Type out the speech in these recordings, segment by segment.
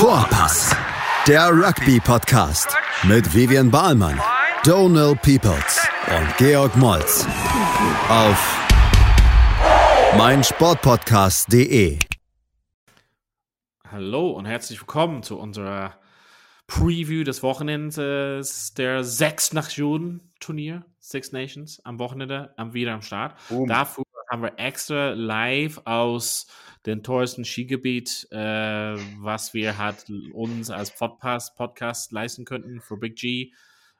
Vorpass, der Rugby-Podcast mit Vivian Bahlmann, Donal Peoples und Georg Moltz auf meinsportpodcast.de. Hallo und herzlich willkommen zu unserer Preview des Wochenendes der Sechs Nationen Turnier, Six Nations, am Wochenende, am wieder am Start. Boom. Dafür haben wir extra live aus dem teuersten Skigebiet, äh, was wir halt uns als Podcast, Podcast leisten könnten für Big G.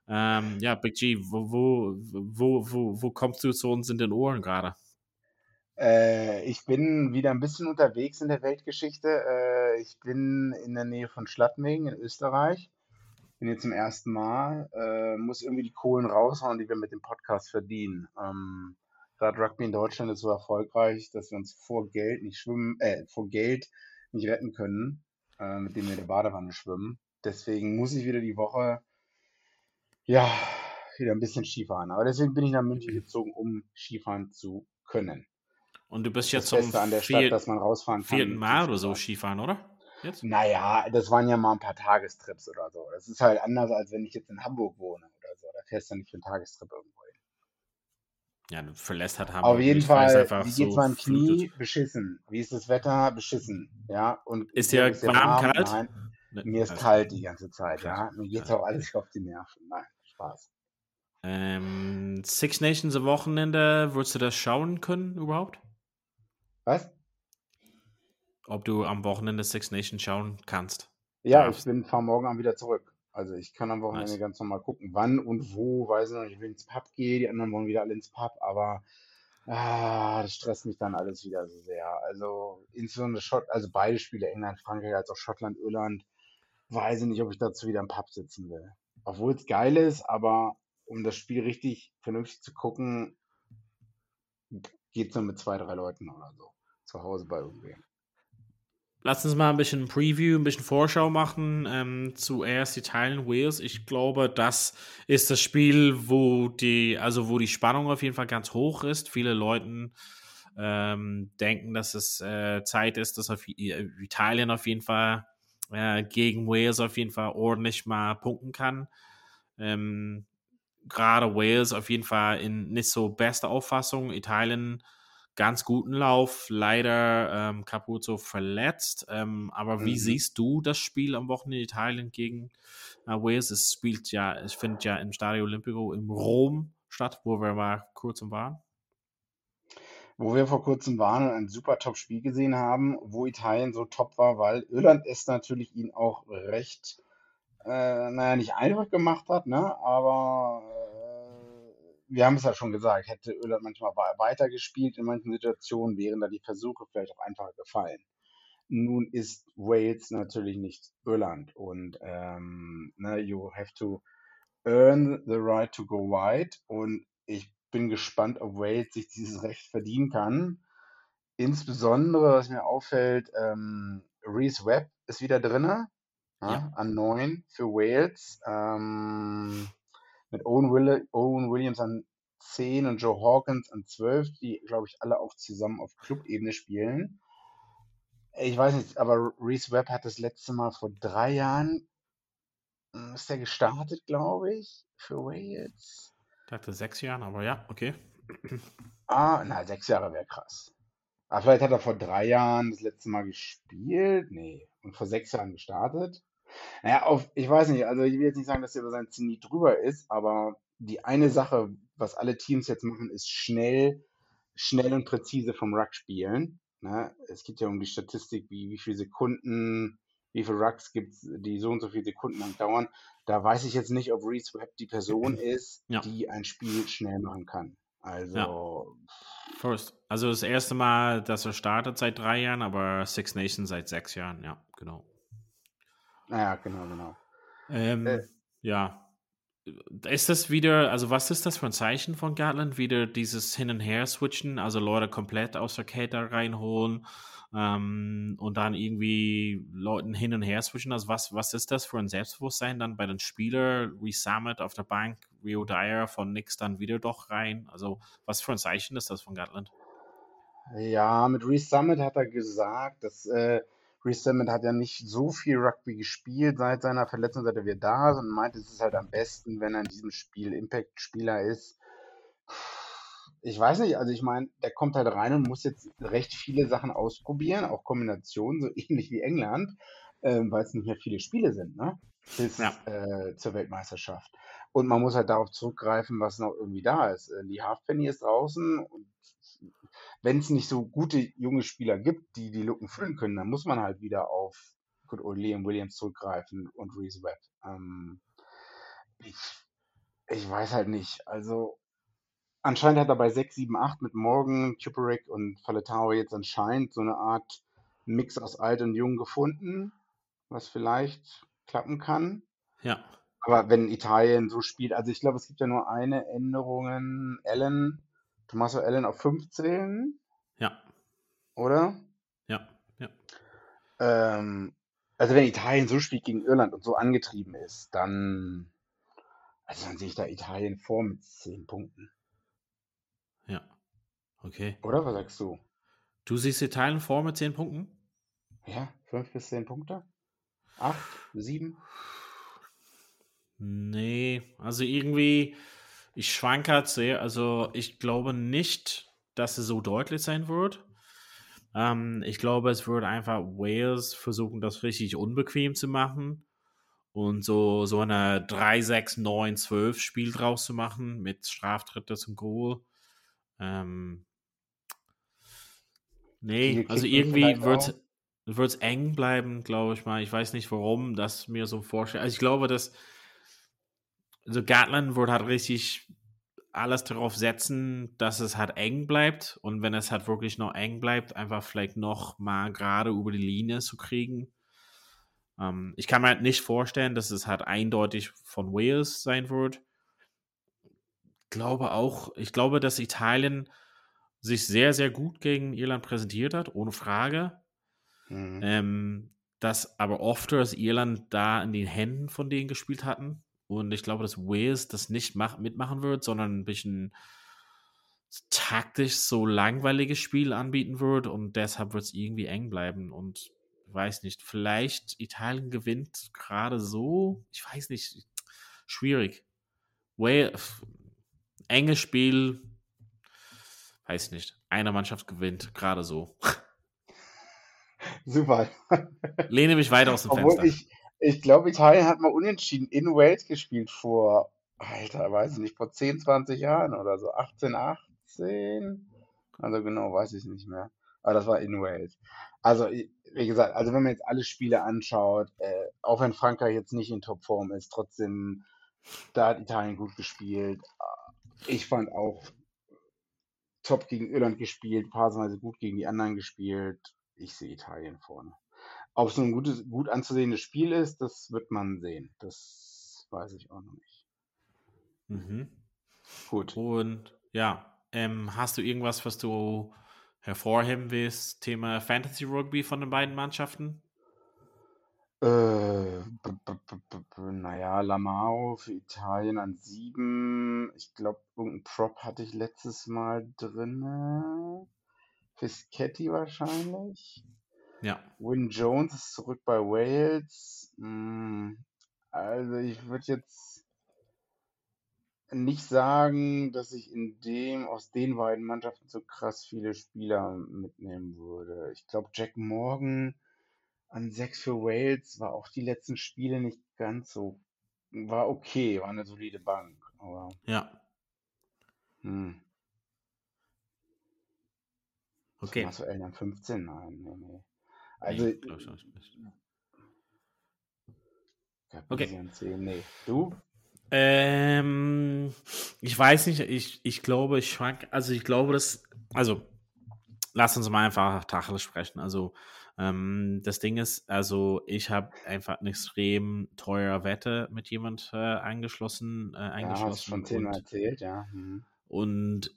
Ähm, ja, Big G, wo, wo, wo, wo, wo kommst du zu uns in den Ohren gerade? Äh, ich bin wieder ein bisschen unterwegs in der Weltgeschichte. Äh, ich bin in der Nähe von Schladming in Österreich. Bin jetzt zum ersten Mal. Äh, muss irgendwie die Kohlen raushauen, die wir mit dem Podcast verdienen. Ähm, Gerade Rugby in Deutschland ist so erfolgreich, dass wir uns vor Geld nicht schwimmen, äh, vor Geld nicht retten können, äh, mit dem wir in der Badewanne schwimmen. Deswegen muss ich wieder die Woche, ja, wieder ein bisschen Skifahren. Aber deswegen bin ich nach München gezogen, um Skifahren zu können. Und du bist jetzt zum an der Stadt, dass man rausfahren kann. vierten Mal oder so Skifahren, oder? Jetzt? Naja, das waren ja mal ein paar Tagestrips oder so. Das ist halt anders, als wenn ich jetzt in Hamburg wohne oder so. Da fährst du nicht für einen Tagestrip irgendwo ja, verlässt hat Hamburg. Auf jeden Fall, wie geht's so meinem Knie? Flutet. Beschissen. Wie ist das Wetter? Beschissen. Ja, und ist ja warm, kalt? Nein, ne, mir ist also, kalt die ganze Zeit, ja. Mir geht's auch alles auf die Nerven. Nein, Spaß. Ähm, Six Nations am Wochenende, würdest du das schauen können überhaupt? Was? Ob du am Wochenende Six Nations schauen kannst? Ja, darfst. ich bin fahr morgen Abend wieder zurück. Also ich kann am Wochenende nice. ganz normal gucken, wann und wo, weiß ich noch nicht, ich will ins Pub gehe, die anderen wollen wieder alle ins Pub, aber ah, das stresst mich dann alles wieder so sehr. Also insbesondere Schott, also beide Spiele, England, Frankreich, als auch Schottland, Irland, weiß ich nicht, ob ich dazu wieder im Pub sitzen will. Obwohl es geil ist, aber um das Spiel richtig vernünftig zu gucken, geht es nur mit zwei, drei Leuten oder so. Zu Hause bei irgendwem. Lass uns mal ein bisschen Preview, ein bisschen Vorschau machen. Ähm, zuerst Italien, Wales. Ich glaube, das ist das Spiel, wo die, also wo die Spannung auf jeden Fall ganz hoch ist. Viele Leute ähm, denken, dass es äh, Zeit ist, dass auf Italien auf jeden Fall äh, gegen Wales auf jeden Fall ordentlich mal punkten kann. Ähm, Gerade Wales auf jeden Fall in nicht so bester Auffassung. Italien ganz guten Lauf, leider ähm, Capuzzo verletzt. Ähm, aber mhm. wie siehst du das Spiel am Wochenende Italien gegen äh, Wales? Es spielt ja, es findet ja im Stadio Olimpico in Rom statt, wo wir mal kurz waren. Wo wir vor kurzem waren und ein super Top-Spiel gesehen haben, wo Italien so top war, weil Irland es natürlich ihn auch recht, äh, naja, nicht einfach gemacht hat, ne? aber wir haben es ja schon gesagt, hätte Irland manchmal weitergespielt in manchen Situationen, wären da die Versuche vielleicht auch einfacher gefallen. Nun ist Wales natürlich nicht Irland und ähm, ne, you have to earn the right to go wide und ich bin gespannt, ob Wales sich dieses Recht verdienen kann. Insbesondere, was mir auffällt, ähm, Reese Webb ist wieder drin, ja, ja. an neun für Wales. Ähm, mit Owen, Will Owen Williams an 10 und Joe Hawkins an 12, die, glaube ich, alle auch zusammen auf Clubebene spielen. Ich weiß nicht, aber Reese Webb hat das letzte Mal vor drei Jahren, hm, ist er gestartet, glaube ich, für Wales. Ich dachte sechs Jahren, aber ja, okay. Ah, na, sechs Jahre wäre krass. Aber ah, vielleicht hat er vor drei Jahren das letzte Mal gespielt. Nee. Und vor sechs Jahren gestartet. Naja, auf, ich weiß nicht, also ich will jetzt nicht sagen, dass er über sein Zenit drüber ist, aber die eine Sache, was alle Teams jetzt machen, ist schnell, schnell und präzise vom Ruck spielen. Ne? Es geht ja um die Statistik, wie, wie viele Sekunden, wie viele Rucks gibt es, die so und so viele Sekunden lang dauern. Da weiß ich jetzt nicht, ob Reese Webb die Person ist, ja. die ein Spiel schnell machen kann. Also. Ja. First. Also das erste Mal, dass er startet seit drei Jahren, aber Six Nations seit sechs Jahren, ja, genau. Naja, genau, genau. Ähm, äh, ja. Ist das wieder, also was ist das für ein Zeichen von Gatland? Wieder dieses Hin- und Her-Switchen, also Leute komplett aus der Kette reinholen ähm, und dann irgendwie Leuten hin und her switchen. Also was, was ist das für ein Selbstbewusstsein dann bei den Spielern? Resummit auf der Bank, Rio Dyer von nix dann wieder doch rein. Also was für ein Zeichen ist das von Gatland? Ja, mit Resummit hat er gesagt, dass äh, Reece hat ja nicht so viel Rugby gespielt seit seiner Verletzung, seit er wieder da ist und meint, es ist halt am besten, wenn er in diesem Spiel Impact-Spieler ist. Ich weiß nicht, also ich meine, der kommt halt rein und muss jetzt recht viele Sachen ausprobieren, auch Kombinationen, so ähnlich wie England, ähm, weil es nicht mehr viele Spiele sind, ne? Bis Ja. äh, zur Weltmeisterschaft. Und man muss halt darauf zurückgreifen, was noch irgendwie da ist. Äh, Lee Halfpenny ist draußen und wenn es nicht so gute junge Spieler gibt, die die Lücken füllen können, dann muss man halt wieder auf Good Old Liam Williams zurückgreifen und Reese Webb. Ähm, ich, ich weiß halt nicht. Also anscheinend hat er bei 6, 7, 8 mit Morgan, Kuperick und Faletao jetzt anscheinend so eine Art Mix aus alt und jung gefunden, was vielleicht klappen kann. Ja. Aber wenn Italien so spielt, also ich glaube, es gibt ja nur eine Änderung. Allen, Tommaso Allen auf 15, Ja. oder? Ja. Ja. Ähm, also wenn Italien so spielt gegen Irland und so angetrieben ist, dann, also dann sehe ich da Italien vor mit 10 Punkten. Ja. Okay. Oder was sagst du? Du siehst Italien vor mit 10 Punkten? Ja, 5 bis 10 Punkte? 8, 7? Nee, also irgendwie, ich schwanke halt sehr. Also ich glaube nicht, dass es so deutlich sein wird. Ähm, ich glaube, es wird einfach Wales versuchen, das richtig unbequem zu machen und so, so eine 3, 6, 9, 12 Spiel draus zu machen mit Straftritte zum Goal. Ähm, nee, also irgendwie wird es eng bleiben, glaube ich mal. Ich weiß nicht, warum das mir so vorstellt. Also ich glaube, dass also Gatland wird halt richtig alles darauf setzen, dass es halt eng bleibt und wenn es halt wirklich noch eng bleibt, einfach vielleicht noch mal gerade über die Linie zu kriegen. Ähm, ich kann mir halt nicht vorstellen, dass es halt eindeutig von Wales sein wird. Glaube auch, ich glaube, dass Italien sich sehr, sehr gut gegen Irland präsentiert hat, ohne Frage. Mhm. Ähm, dass aber oft dass Irland da in den Händen von denen gespielt hatten. Und ich glaube, dass Wales das nicht mach, mitmachen wird, sondern ein bisschen taktisch so langweiliges Spiel anbieten wird. Und deshalb wird es irgendwie eng bleiben. Und ich weiß nicht, vielleicht Italien gewinnt gerade so. Ich weiß nicht. Schwierig. Wales, enges Spiel. Weiß nicht. Eine Mannschaft gewinnt gerade so. Super. Lehne mich weiter aus dem Obwohl Fenster. ich, ich glaube, Italien hat mal unentschieden in Wales gespielt vor, Alter, weiß ich nicht, vor 10, 20 Jahren oder so. 18, 18? Also genau, weiß ich nicht mehr. Aber das war in Wales. Also, wie gesagt, also wenn man jetzt alle Spiele anschaut, äh, auch wenn Frankreich jetzt nicht in Topform ist, trotzdem, da hat Italien gut gespielt. Ich fand auch top gegen Irland gespielt, phasenweise gut gegen die anderen gespielt. Ich sehe Italien vorne. Ob es ein gutes, gut anzusehendes Spiel ist, das wird man sehen. Das weiß ich auch noch nicht. Mhm. Gut. Und ja, ähm, hast du irgendwas, was du hervorheben willst? Thema Fantasy Rugby von den beiden Mannschaften? Äh, b b b b b naja, Lamao für Italien an 7. Ich glaube, irgendein Prop hatte ich letztes Mal drinne. Fischetti wahrscheinlich. Ja. Win Jones ist zurück bei Wales. Hm, Also ich würde jetzt nicht sagen, dass ich in dem, aus den beiden Mannschaften so krass viele Spieler mitnehmen würde. Ich glaube, Jack Morgan an 6 für Wales war auch die letzten Spiele nicht ganz so, war okay, war eine solide Bank. Aber Ja. hm, Okay. Ellen an 15? Nein, nee, nee. Also, ich auch nicht. Okay. An 10, nee. Du? Ähm, ich weiß nicht, ich, ich glaube, ich schwank, also ich glaube, dass, also, lass uns mal einfach Tacheles sprechen. Also, ähm, das Ding ist, also, ich habe einfach eine extrem teure Wette mit jemand äh, eingeschlossen, äh, Ja, hast eingeschlossen schon und, erzählt, ja. Mhm. und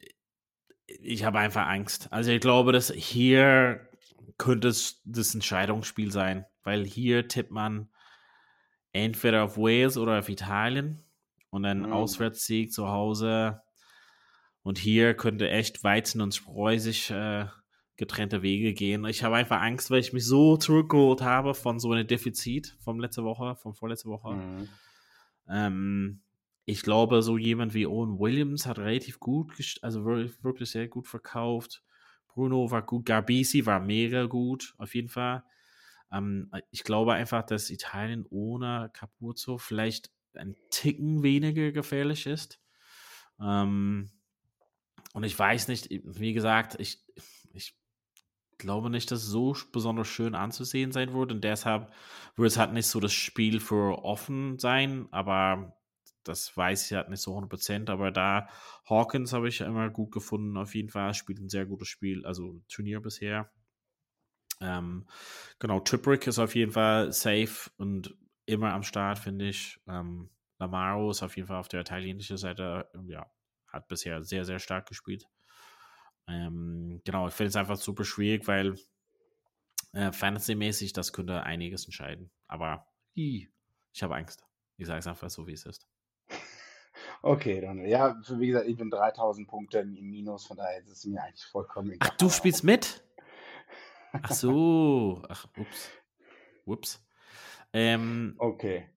ich habe einfach Angst. Also, ich glaube, dass hier könnte es das Entscheidungsspiel sein, weil hier tippt man entweder auf Wales oder auf Italien und ein Mhm. Auswärtssieg zu Hause. Und hier könnte echt Weizen und Spreu sich äh, getrennte Wege gehen. Ich habe einfach Angst, weil ich mich so zurückgeholt habe von so einem Defizit von letzter Woche, von vorletzter Woche. Mhm. Ähm, ich glaube, so jemand wie Owen Williams hat relativ gut, also wirklich sehr gut verkauft. Bruno war gut, Garbisi war mega gut, auf jeden Fall. Ähm, ich glaube einfach, dass Italien ohne Capuzzo vielleicht ein Ticken weniger gefährlich ist. Ähm, und ich weiß nicht, wie gesagt, ich, ich glaube nicht, dass es so besonders schön anzusehen sein wird. Und deshalb wird es halt nicht so das Spiel für offen sein. Aber das weiß ich halt nicht so 100%. Aber da Hawkins habe ich immer gut gefunden. Auf jeden Fall spielt ein sehr gutes Spiel, also Turnier bisher. Ähm, genau, Triprick ist auf jeden Fall safe und immer am Start, finde ich. Ähm, Lamaro ist auf jeden Fall auf der italienischen Seite, ja, hat bisher sehr, sehr stark gespielt. Ähm, genau, ich finde es einfach super schwierig, weil äh, Fantasy-mäßig, das könnte einiges entscheiden. Aber ich habe Angst. Ich sage es einfach so, wie es ist. Okay, dann, ja, wie gesagt, ich bin 3000 Punkte im Minus, von daher ist es mir eigentlich vollkommen egal. Ach, du spielst mit? Ach so. Ach, ups. Ups. Ähm, okay.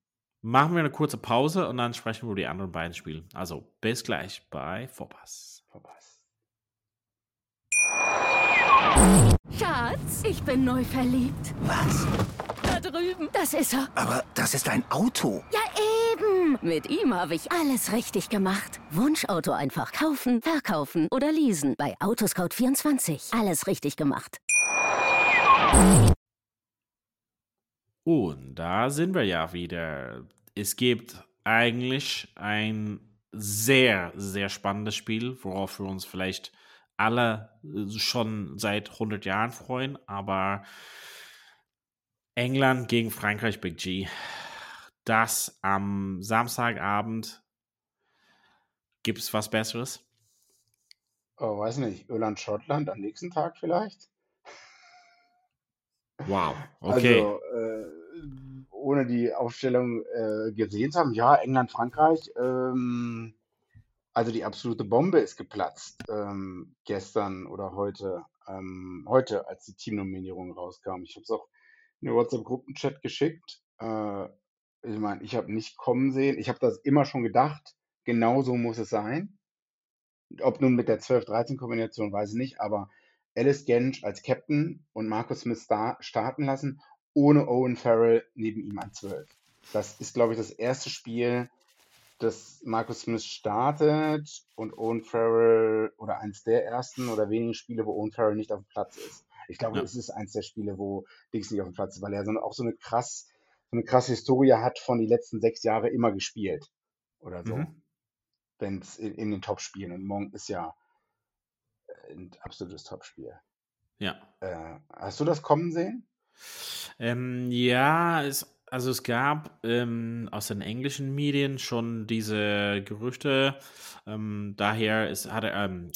Machen wir eine kurze Pause und dann sprechen wir über die anderen beiden Spiele. Also bis gleich bei Vorpass. Vorpass. Schatz, ich bin neu verliebt. Was? Da drüben. Das ist er. Aber das ist ein Auto. Ja, eben. Mit ihm habe ich alles richtig gemacht. Wunschauto einfach kaufen, verkaufen oder leasen. Bei Autoscout24. Alles richtig gemacht. Und da sind wir ja wieder. Es gibt eigentlich ein sehr, sehr spannendes Spiel, worauf wir uns vielleicht alle äh, schon seit 100 Jahren freuen, aber England gegen Frankreich Big G. Das am Samstagabend gibt es was Besseres? Oh, weiß nicht. Irland, Schottland am nächsten Tag vielleicht? Wow, okay. Also, äh, ohne die Aufstellung äh, gesehen zu haben, ja, England, Frankreich, ähm, also die absolute Bombe ist geplatzt ähm, gestern oder heute, ähm, heute, als die Teamnominierung rauskam. Ich habe es auch in den WhatsApp-Gruppenchat geschickt. Äh, ich meine, ich habe nicht kommen sehen. Ich habe das immer schon gedacht. Genau so muss es sein. Ob nun mit der 12-13-Kombination, weiß ich nicht, aber Alice Gensch als Captain und Marcus Smith star starten lassen, ohne Owen Farrell neben ihm an 12. Das ist, glaube ich, das erste Spiel, das Marcus Smith startet und Owen Farrell oder eins der ersten oder wenigen Spiele, wo Owen Farrell nicht auf dem Platz ist. Ich glaube, ja. es ist eins der Spiele, wo Dix nicht auf dem Platz ist, weil er so, auch so eine krass, so eine krasse Historie hat von die letzten sechs Jahre immer gespielt. Oder so. Mhm. Wenn es in, in, den Top-Spielen. Und Monk ist ja ein absolutes Topspiel. Ja. Äh, hast du das kommen sehen? Ähm, ja, es, also es gab ähm, aus den englischen Medien schon diese Gerüchte. Ähm, daher ist, hat er, ähm,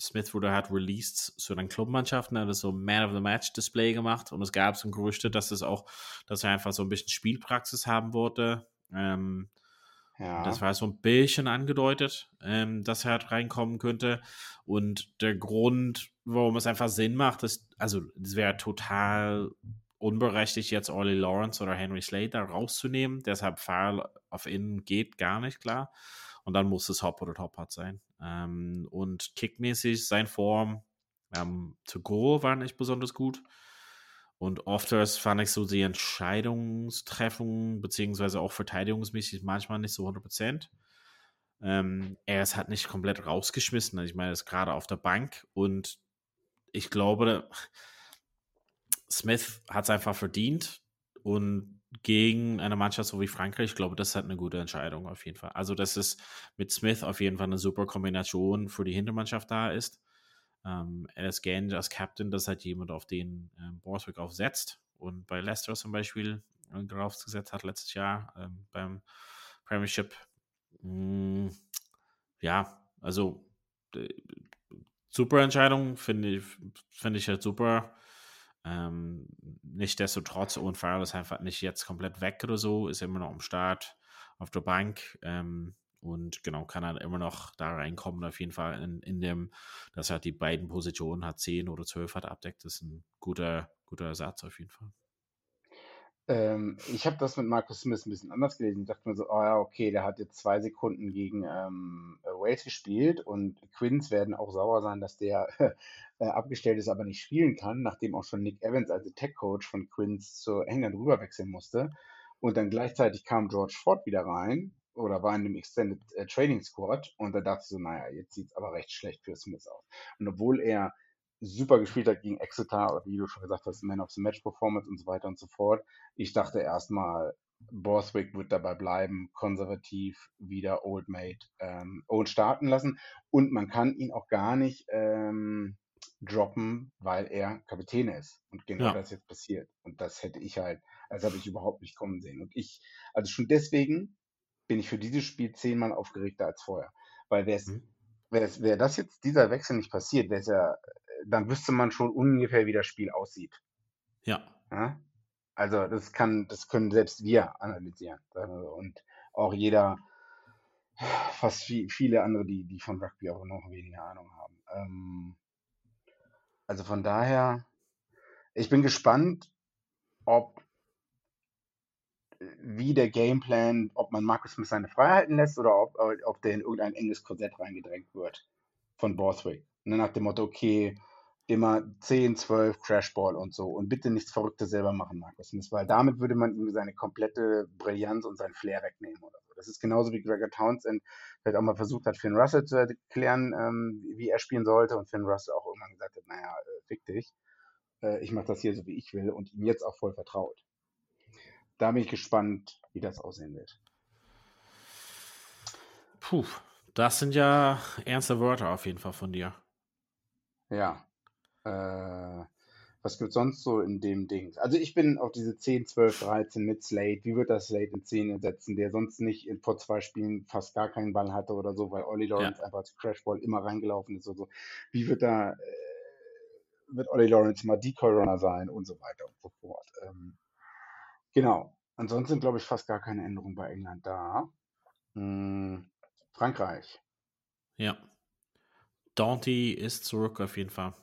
Smith wurde halt released zu den Clubmannschaften, hat so Man of the Match Display gemacht und es gab so Gerüchte, dass es auch, dass er einfach so ein bisschen Spielpraxis haben wollte. Ähm, ja. Das war so ein bisschen angedeutet, ähm, dass er halt reinkommen könnte. Und der Grund, warum es einfach Sinn macht, ist, also es wäre total unberechtigt, jetzt Ollie Lawrence oder Henry Slater rauszunehmen. Deshalb Foul auf innen geht gar nicht, klar. Und dann muss es Hop oder Top Hat sein. Ähm, und kickmäßig sein Form ähm, to go war nicht besonders gut. Und oft fand ich so die Entscheidungstreffung, beziehungsweise auch verteidigungsmäßig manchmal nicht so 100 Prozent. Ähm, er ist halt nicht komplett rausgeschmissen. Also ich meine, er ist gerade auf der Bank und ich glaube, Smith hat es einfach verdient und gegen eine Mannschaft so wie Frankreich, ich glaube, das ist halt eine gute Entscheidung auf jeden Fall. Also, dass es mit Smith auf jeden Fall eine super Kombination für die Hintermannschaft da ist ähm, Alice Gange als Captain, das ist halt jemand, auf den ähm, Borswick aufsetzt und bei Leicester zum Beispiel äh, drauf gesetzt hat letztes Jahr ähm, beim Premiership. Mm, ja, also äh, super Entscheidung, finde ich, find ich halt super. Ähm, Nichtsdestotrotz, Owen Farrell ist einfach nicht jetzt komplett weg oder so, ist immer noch am Start auf der Bank. Ähm, und genau, kann er immer noch da reinkommen, auf jeden Fall in, in dem, dass er die beiden Positionen hat, 10 oder 12 hat abdeckt. Ist ein guter, guter Ersatz auf jeden Fall. Ähm, ich habe das mit Marcus Smith ein bisschen anders gelesen. Ich dachte mir so, oh ja, okay, der hat jetzt zwei Sekunden gegen ähm, Wales gespielt und Quins werden auch sauer sein, dass der äh, abgestellt ist, aber nicht spielen kann, nachdem auch schon Nick Evans als Tech-Coach von Quins zu England rüberwechseln musste. Und dann gleichzeitig kam George Ford wieder rein oder war in dem Extended äh, Training Squad und da dachte ich so, naja, jetzt sieht es aber recht schlecht für Smith aus. Und obwohl er super gespielt hat gegen Exeter, wie du schon gesagt hast, Man of the Match Performance und so weiter und so fort. Ich dachte erstmal, Borthwick wird dabei bleiben, konservativ wieder Old Mate ähm, Old starten lassen und man kann ihn auch gar nicht ähm, droppen, weil er Kapitän ist und genau ja. das jetzt passiert und das hätte ich halt, also habe ich überhaupt nicht kommen sehen und ich, also schon deswegen bin ich für dieses Spiel zehnmal aufgeregter als vorher, weil wäre mhm. Wäre das jetzt, dieser Wechsel nicht passiert, wäre es ja dann wüsste man schon ungefähr, wie das Spiel aussieht. Ja. ja? Also das kann, das können selbst wir analysieren. Und auch jeder, fast viele andere, die, die von Rugby auch noch weniger Ahnung haben. Ähm, also von daher, ich bin gespannt, ob wie der Gameplan, ob man Markus Smith seine Freiheiten lässt oder ob, ob der in irgendein enges Korsett reingedrängt wird von Borthwick. Ne, nach dem Motto, okay, immer 10, 12 Crashball und so und bitte nichts Verrücktes selber machen, Markus Smith, weil damit würde man ihm seine komplette Brillanz und sein Flair wegnehmen oder so. Das ist genauso wie Gregor Townsend vielleicht auch mal versucht hat, Finn Russell zu erklären, ähm, wie er spielen sollte und Finn Russell auch irgendwann gesagt hat, naja, äh, fick dich, äh, ich mache das hier so, wie ich will und ihm jetzt auch voll vertraut. Da bin ich gespannt, wie das aussehen wird. Puh, das sind ja ernste Wörter auf jeden Fall von dir. Ja, äh, was gibt sonst so in dem Ding? Also ich bin auf diese 10, 12, 13 mit Slate. Wie wird das Slate in Szene setzen, der sonst nicht in, vor zwei Spielen fast gar keinen Ball hatte oder so, weil Olli Lawrence ja. einfach als Crashball immer reingelaufen ist und so. Wie wird da, äh, wird Olli Lawrence mal Decoy-Runner sein und so weiter und so fort. Ähm, genau. Ansonsten glaube ich fast gar keine Änderung bei England da. Hm, Frankreich. Ja. Dante ist zurück auf jeden Fall.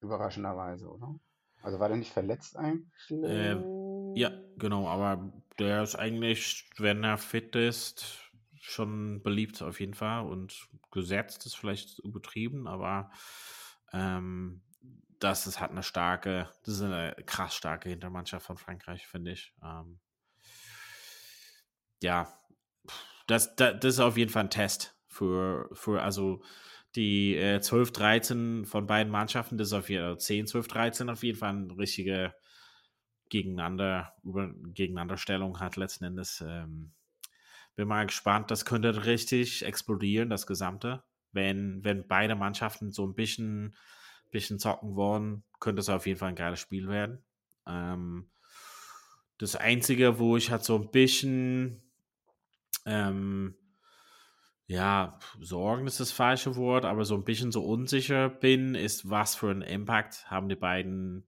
Überraschenderweise, oder? Also war der nicht verletzt eigentlich? Äh, ja, genau, aber der ist eigentlich, wenn er fit ist, schon beliebt auf jeden Fall und gesetzt ist vielleicht übertrieben, aber ähm, das ist halt eine starke, das ist eine krass starke Hintermannschaft von Frankreich, finde ich. Ähm, ja, das, das, das, ist auf jeden Fall ein Test für, für also die äh, 12, 13 von beiden Mannschaften, das ist auf jeden Fall 10, 12, 13 auf jeden Fall eine richtige Gegeneinander, über, Gegeneinanderstellung hat letzten Endes. Ähm, bin mal gespannt, das könnte richtig explodieren, das Gesamte. Wenn, wenn beide Mannschaften so ein bisschen, bisschen zocken wollen, könnte es auf jeden Fall ein geiles Spiel werden. Ähm, das Einzige, wo ich halt so ein bisschen ähm, ja, Sorgen ist das falsche Wort, aber so ein bisschen so unsicher bin, ist, was für einen Impact haben die beiden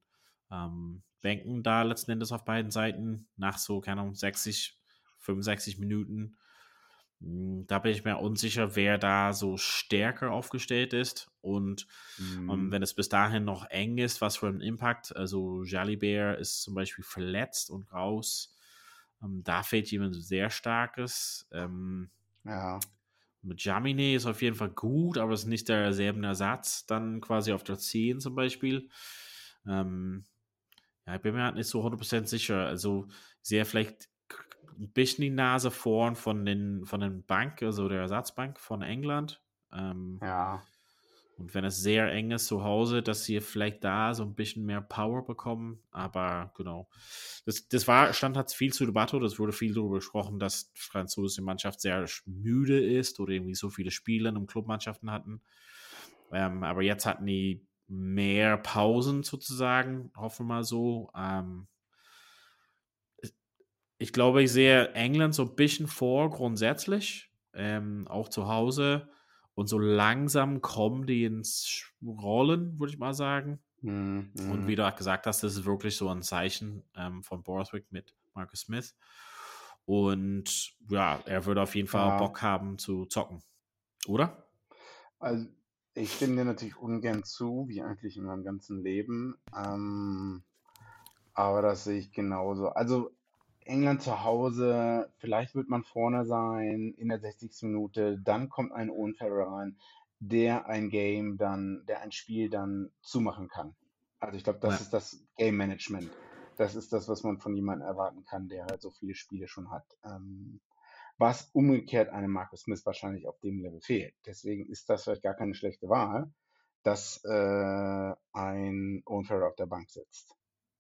ähm, Bänken da letzten Endes auf beiden Seiten nach so, keine Ahnung, 60, 65 Minuten. Hm, da bin ich mir unsicher, wer da so stärker aufgestellt ist. Und mhm. um, wenn es bis dahin noch eng ist, was für einen Impact. Also Jalibert ist zum Beispiel verletzt und raus. Um, da fehlt jemand sehr starkes. Ähm, ja. Mit Jamine ist auf jeden Fall gut, aber es ist nicht derselben Ersatz, dann quasi auf der 10 zum Beispiel. Ähm, ja, ich bin mir halt nicht so 100% sicher. Also, sehe vielleicht ein bisschen die Nase vorn von den, von den Bank, also der Ersatzbank von England. Ähm, ja. Und wenn es sehr eng ist zu Hause, dass sie vielleicht da so ein bisschen mehr Power bekommen. Aber genau. Das, das war, stand hat viel zu Debatte. Das wurde viel darüber gesprochen, dass die französische Mannschaft sehr müde ist oder irgendwie so viele Spiele in Clubmannschaften hatten. Ähm, aber jetzt hatten die mehr Pausen sozusagen, hoffen wir mal so. Ähm, ich glaube, ich sehe England so ein bisschen vor, grundsätzlich, ähm, auch zu Hause. Und so langsam kommen die ins Rollen, würde ich mal sagen. Mhm. Und wie du auch gesagt hast, das ist wirklich so ein Zeichen ähm, von Borthwick mit Marcus Smith. Und ja, er würde auf jeden Fall Ja. Bock haben zu zocken. Oder? Also, ich stimme dir natürlich ungern zu, wie eigentlich in meinem ganzen Leben. Ähm, aber das sehe ich genauso. Also, England zu Hause, vielleicht wird man vorne sein in der 60. Minute, dann kommt ein Owen Farrell rein, der ein Game dann, der ein Spiel dann zumachen kann. Also ich glaube, das Ja. ist das Game Management. Das ist das, was man von jemandem erwarten kann, der halt so viele Spiele schon hat. Ähm, was umgekehrt einem Marcus Smith wahrscheinlich auf dem Level fehlt. Deswegen ist das vielleicht gar keine schlechte Wahl, dass äh, ein Owen Farrell auf der Bank sitzt.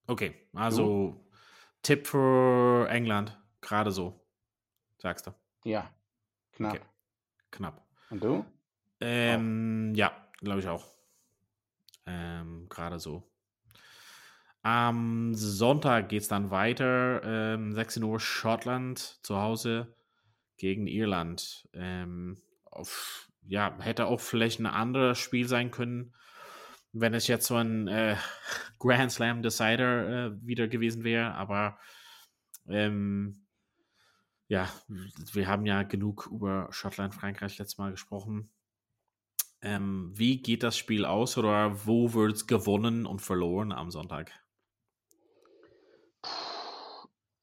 Okay, also Tipp für England, gerade so, sagst du. Ja, knapp. Okay. Knapp. Und du? Ähm, ja, glaube ich auch. Ähm, gerade so. Am Sonntag geht es dann weiter. Ähm, 16 Uhr Schottland zu Hause gegen Irland. Ähm, auf, ja, hätte auch vielleicht ein anderes Spiel sein können, wenn es jetzt so ein äh, Grand Slam Decider äh, wieder gewesen wäre. Aber ähm, ja, wir haben ja genug über Schottland, Frankreich letztes Mal gesprochen. Ähm, wie geht das Spiel aus oder wo wird es gewonnen und verloren am Sonntag?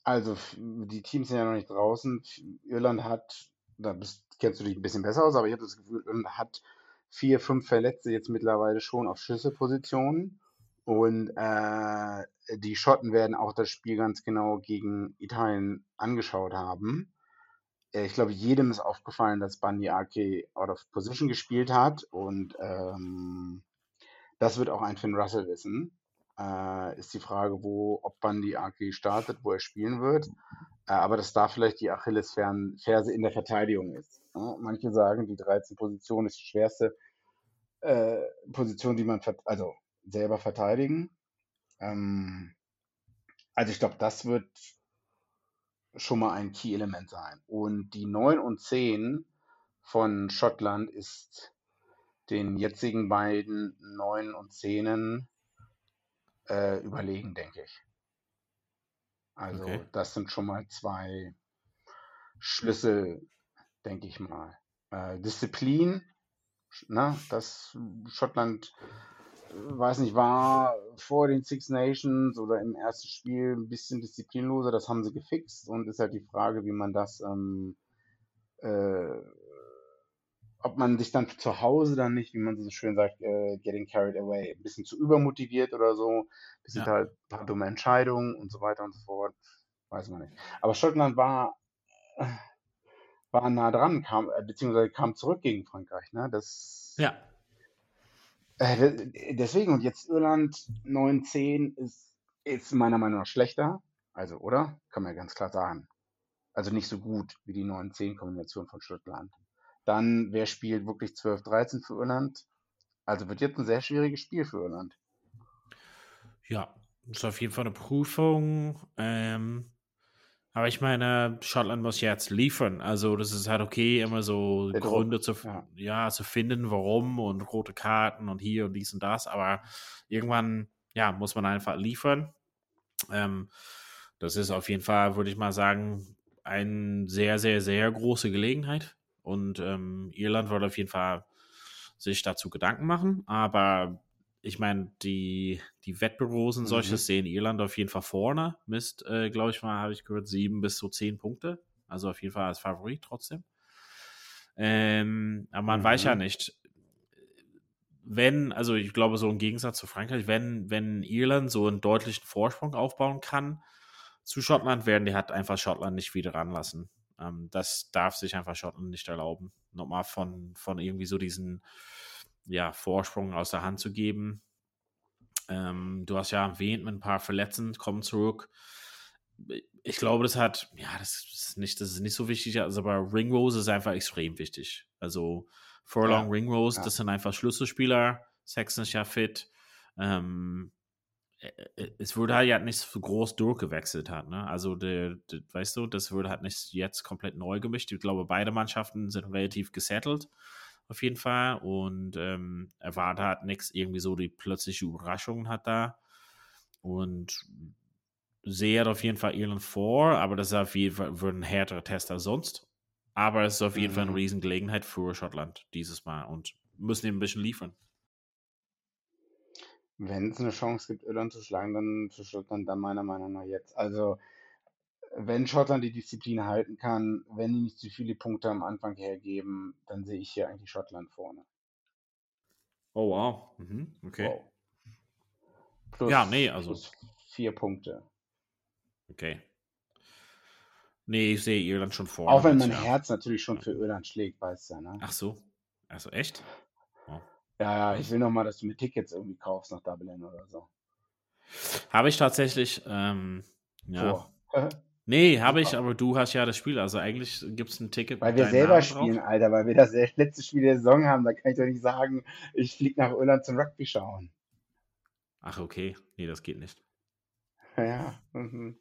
Also, die Teams sind ja noch nicht draußen. Irland hat, da bist, kennst du dich ein bisschen besser aus, aber ich habe das Gefühl, Irland hat vier, fünf Verletzte jetzt mittlerweile schon auf Schlüsselpositionen. Und äh, die Schotten werden auch das Spiel ganz genau gegen Italien angeschaut haben. Äh, Ich glaube, jedem ist aufgefallen, dass Bandi Ake out of position gespielt hat. Und ähm, das wird auch ein Finn Russell wissen. Äh, ist die Frage, wo, ob Bandi Ake startet, wo er spielen wird. Äh, aber dass da vielleicht die Achillesferse in der Verteidigung ist. Ja, manche sagen, die 13 Position ist die schwerste äh, Position, die man also selber verteidigen. Ähm, also ich glaube, das wird schon mal ein Key-Element sein. Und die 9 und 10 von Schottland ist den jetzigen beiden 9 und 10 äh, überlegen, denke ich. Also Okay. das sind schon mal zwei Schlüssel, denke ich mal. Äh, Disziplin, ne, das Schottland, äh, weiß nicht, war vor den Six Nations oder im ersten Spiel ein bisschen disziplinloser, das haben sie gefixt und ist halt die Frage, wie man das, ähm, äh, ob man sich dann zu Hause dann nicht, wie man so schön sagt, äh, getting carried away, ein bisschen zu übermotiviert oder so, ein bisschen Ja. halt ein paar dumme Entscheidungen und so weiter und so fort, weiß man nicht. Aber Schottland war, äh, war nah dran, kam, äh, beziehungsweise kam zurück gegen Frankreich, ne? Das, Ja, äh, de- deswegen, und jetzt Irland 9-10 ist, ist meiner Meinung nach schlechter. Also, oder? Kann man ja ganz klar sagen. Also nicht so gut wie die 9-10-Kombination von Schottland. Dann, wer spielt wirklich 12-13 für Irland? Also wird jetzt ein sehr schwieriges Spiel für Irland. ja, ist auf jeden Fall eine Prüfung. Ähm, aber ich meine, Schottland muss jetzt liefern. Also, das ist halt okay, immer so Der Druck, Gründe zu, ja. ja, zu finden, warum und rote Karten und hier und dies und das. Aber irgendwann, ja, muss man einfach liefern. Ähm, das ist auf jeden Fall, würde ich mal sagen, eine sehr, sehr, sehr große Gelegenheit. Und ähm, Irland wird auf jeden Fall sich dazu Gedanken machen. Aber ich meine, die, die Wettbüros und Mhm. solches sehen Irland auf jeden Fall vorne. Mist, äh, glaube ich mal, habe ich gehört, sieben bis zu zehn Punkte. Also auf jeden Fall als Favorit trotzdem. Ähm, aber man weiß ja Mhm. nicht, wenn, also ich glaube, so im Gegensatz zu Frankreich, wenn, wenn Irland so einen deutlichen Vorsprung aufbauen kann zu Schottland, werden die halt einfach Schottland nicht wieder ranlassen. Ähm, das darf sich einfach Schottland nicht erlauben, nochmal von, von irgendwie so diesen ja, Vorsprung aus der Hand zu geben. Ähm, du hast ja erwähnt, mit ein paar Verletzten kommen zurück. Ich glaube, das hat, ja, das ist nicht, das ist nicht so wichtig, also aber Ringrose ist einfach extrem wichtig. Also Furlong, Ja, Ringrose, ja. das sind einfach Schlüsselspieler. Sexton ist ja fit. Ähm, äh, äh, es wurde halt ja nicht so groß durchgewechselt hat, ne? Also der, der, weißt du, das wurde halt nicht jetzt komplett neu gemischt. Ich glaube, beide Mannschaften sind relativ gesettelt, auf jeden Fall. Und ähm, erwartet hat nichts irgendwie so die plötzliche Überraschung hat da. Und sehe auf jeden Fall Irland vor, aber das ist auf jeden Fall wird ein härterer Test als sonst. Aber es ist auf jeden mhm. Fall eine mhm. Riesengelegenheit für Schottland dieses Mal und müssen eben ein bisschen liefern. Wenn es eine Chance gibt, Irland zu schlagen, dann für Schottland dann meiner Meinung nach jetzt. Also wenn Schottland die Disziplin halten kann, wenn die nicht zu viele Punkte am Anfang hergeben, dann sehe ich hier eigentlich Schottland vorne. Oh wow. Mhm. Okay. Wow. Plus, ja, nee, also. Plus vier Punkte. Okay. Nee, ich sehe Irland schon vorne. Auch wenn mein ja. Herz natürlich schon für Irland schlägt, weißt du, ne? Ach so. Also echt? Oh. Ja, ja, ich will noch mal, dass du mir Tickets irgendwie kaufst nach Dublin oder so. Habe ich tatsächlich, ähm, ja. nee, habe ich, aber du hast ja das Spiel, also eigentlich gibt es ein Ticket. Weil wir selber Namen spielen, drauf. Alter, weil wir das letzte Spiel der Saison haben, da kann ich doch nicht sagen, ich fliege nach Irland zum Rugby schauen. Ach, okay. Nee, das geht nicht. Ja, mhm.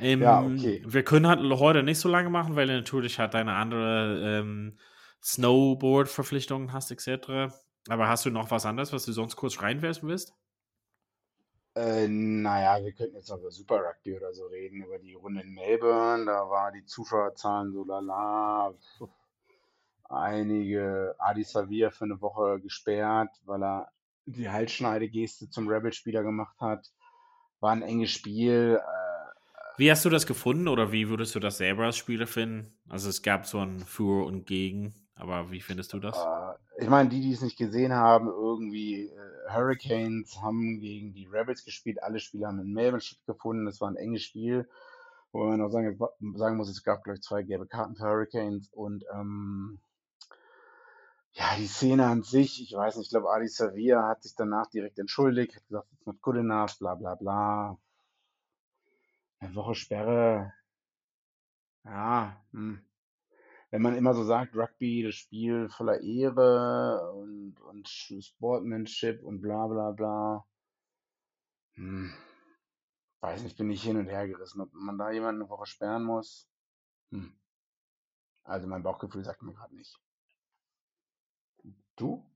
Ähm, ja, okay. Wir können halt heute nicht so lange machen, weil du natürlich halt deine andere ähm, Snowboard-Verpflichtungen hast, etc. Aber hast du noch was anderes, was du sonst kurz reinwerfen willst? Äh, naja, wir könnten jetzt über Super Rugby oder so reden, über die Runde in Melbourne. Da war die Zuschauerzahlen so lala. Einige Adi Savia für eine Woche gesperrt, weil er die Halsschneidegeste zum Rebel-Spieler gemacht hat. War ein enges Spiel. Äh, wie hast du das gefunden oder wie würdest du das selber als Spieler finden? Also es gab so ein Für und Gegen, aber wie findest du das? Äh, ich meine, die, die es nicht gesehen haben, irgendwie äh, Hurricanes haben gegen die Rebels gespielt. Alle Spiele haben in Melbourne stattgefunden. Es war ein enges Spiel, wo man auch sagen, sagen muss, es gab gleich zwei gelbe Karten für Hurricanes und ähm, ja, die Szene an sich, ich weiß nicht, ich glaube, Ali Savia hat sich danach direkt entschuldigt, hat gesagt, it's not good enough, bla bla bla. Eine Woche Sperre. Ja, hm. Wenn man immer so sagt, Rugby, das Spiel voller Ehre und, und Sportmanship und bla bla bla. Hm. Weiß nicht, bin ich hin und her gerissen, ob man da jemanden eine Woche sperren muss. Hm. Also mein Bauchgefühl sagt mir gerade nicht. Du?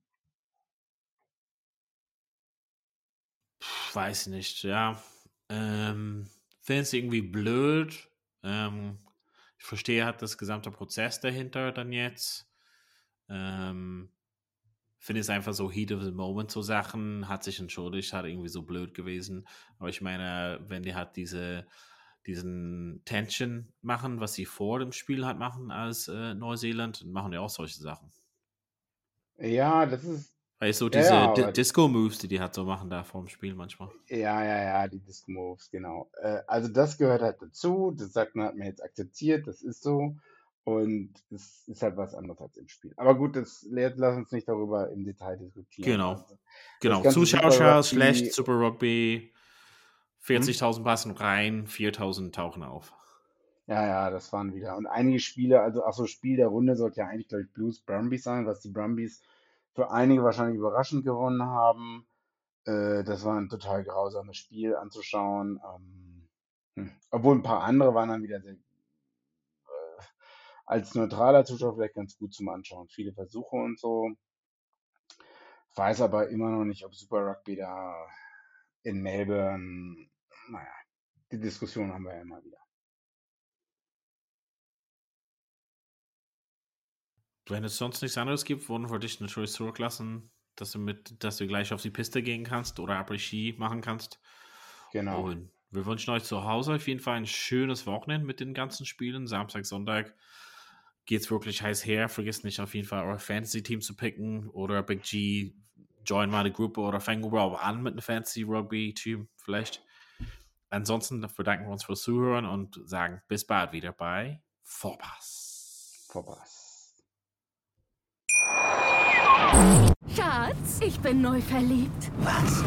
weiß nicht, ja. Ähm, es irgendwie blöd. Ähm, verstehe halt das gesamte Prozess dahinter dann jetzt. Ähm, Finde es einfach so Heat of the Moment, so Sachen. Hat sich entschuldigt, hat irgendwie so blöd gewesen. Aber ich meine, wenn die halt diese diesen Tension machen, was sie vor dem Spiel halt machen als äh, Neuseeland, machen die auch solche Sachen. Ja, das ist. Weil so diese ja, ja, Disco-Moves, die die halt so machen da vorm Spiel manchmal. Ja, ja, ja, die Disco-Moves, genau. Äh, also das gehört halt dazu. Das sagt man, hat man jetzt akzeptiert, das ist so. Und das ist halt was anderes als im Spiel. Aber gut, das lass uns nicht darüber im Detail diskutieren. Genau. Also, genau. Zuschauer schlecht, Super Rugby, 40.000 hm? passen rein, 4.000 tauchen auf. Ja, ja, das waren wieder. Und einige Spiele, also, ach so, Spiel der Runde sollte ja eigentlich, glaube ich, Blues Brumbies sein, was die Brumbies für einige wahrscheinlich überraschend gewonnen haben. Äh, das war ein total grausames Spiel anzuschauen. Ähm, hm. Obwohl ein paar andere waren dann wieder sehr, äh, als neutraler Zuschauer vielleicht ganz gut zum Anschauen. Viele Versuche und so. Weiß aber immer noch nicht, ob Super Rugby da in Melbourne, naja, die Diskussion haben wir ja immer wieder. Wenn es sonst nichts anderes gibt, wollen wir dich natürlich zurücklassen, dass du mit, dass du gleich auf die Piste gehen kannst oder Après-Ski machen kannst. Genau. Und wir wünschen euch zu Hause auf jeden Fall ein schönes Wochenende mit den ganzen Spielen. Samstag, Sonntag geht es wirklich heiß her. Vergesst nicht auf jeden Fall euer Fantasy-Team zu picken oder Big G, join mal die Gruppe oder fangen wir auch an mit einem Fantasy-Rugby-Team vielleicht. Ansonsten bedanken wir uns fürs Zuhören und sagen bis bald wieder bei Vorpass. Vorpass. Schatz, ich bin neu verliebt. Was?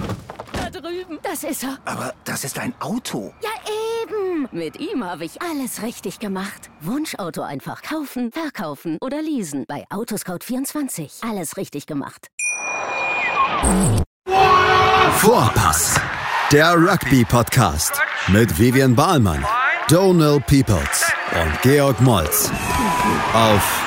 Da drüben. Das ist er. Aber das ist ein Auto. Ja, eben. Mit ihm habe ich alles richtig gemacht. Wunschauto einfach kaufen, verkaufen oder leasen. Bei Autoscout24. Alles richtig gemacht. Vorpass. Der Rugby-Podcast. Mit Vivian Bahlmann, Donal Peoples und Georg Moltz. Auf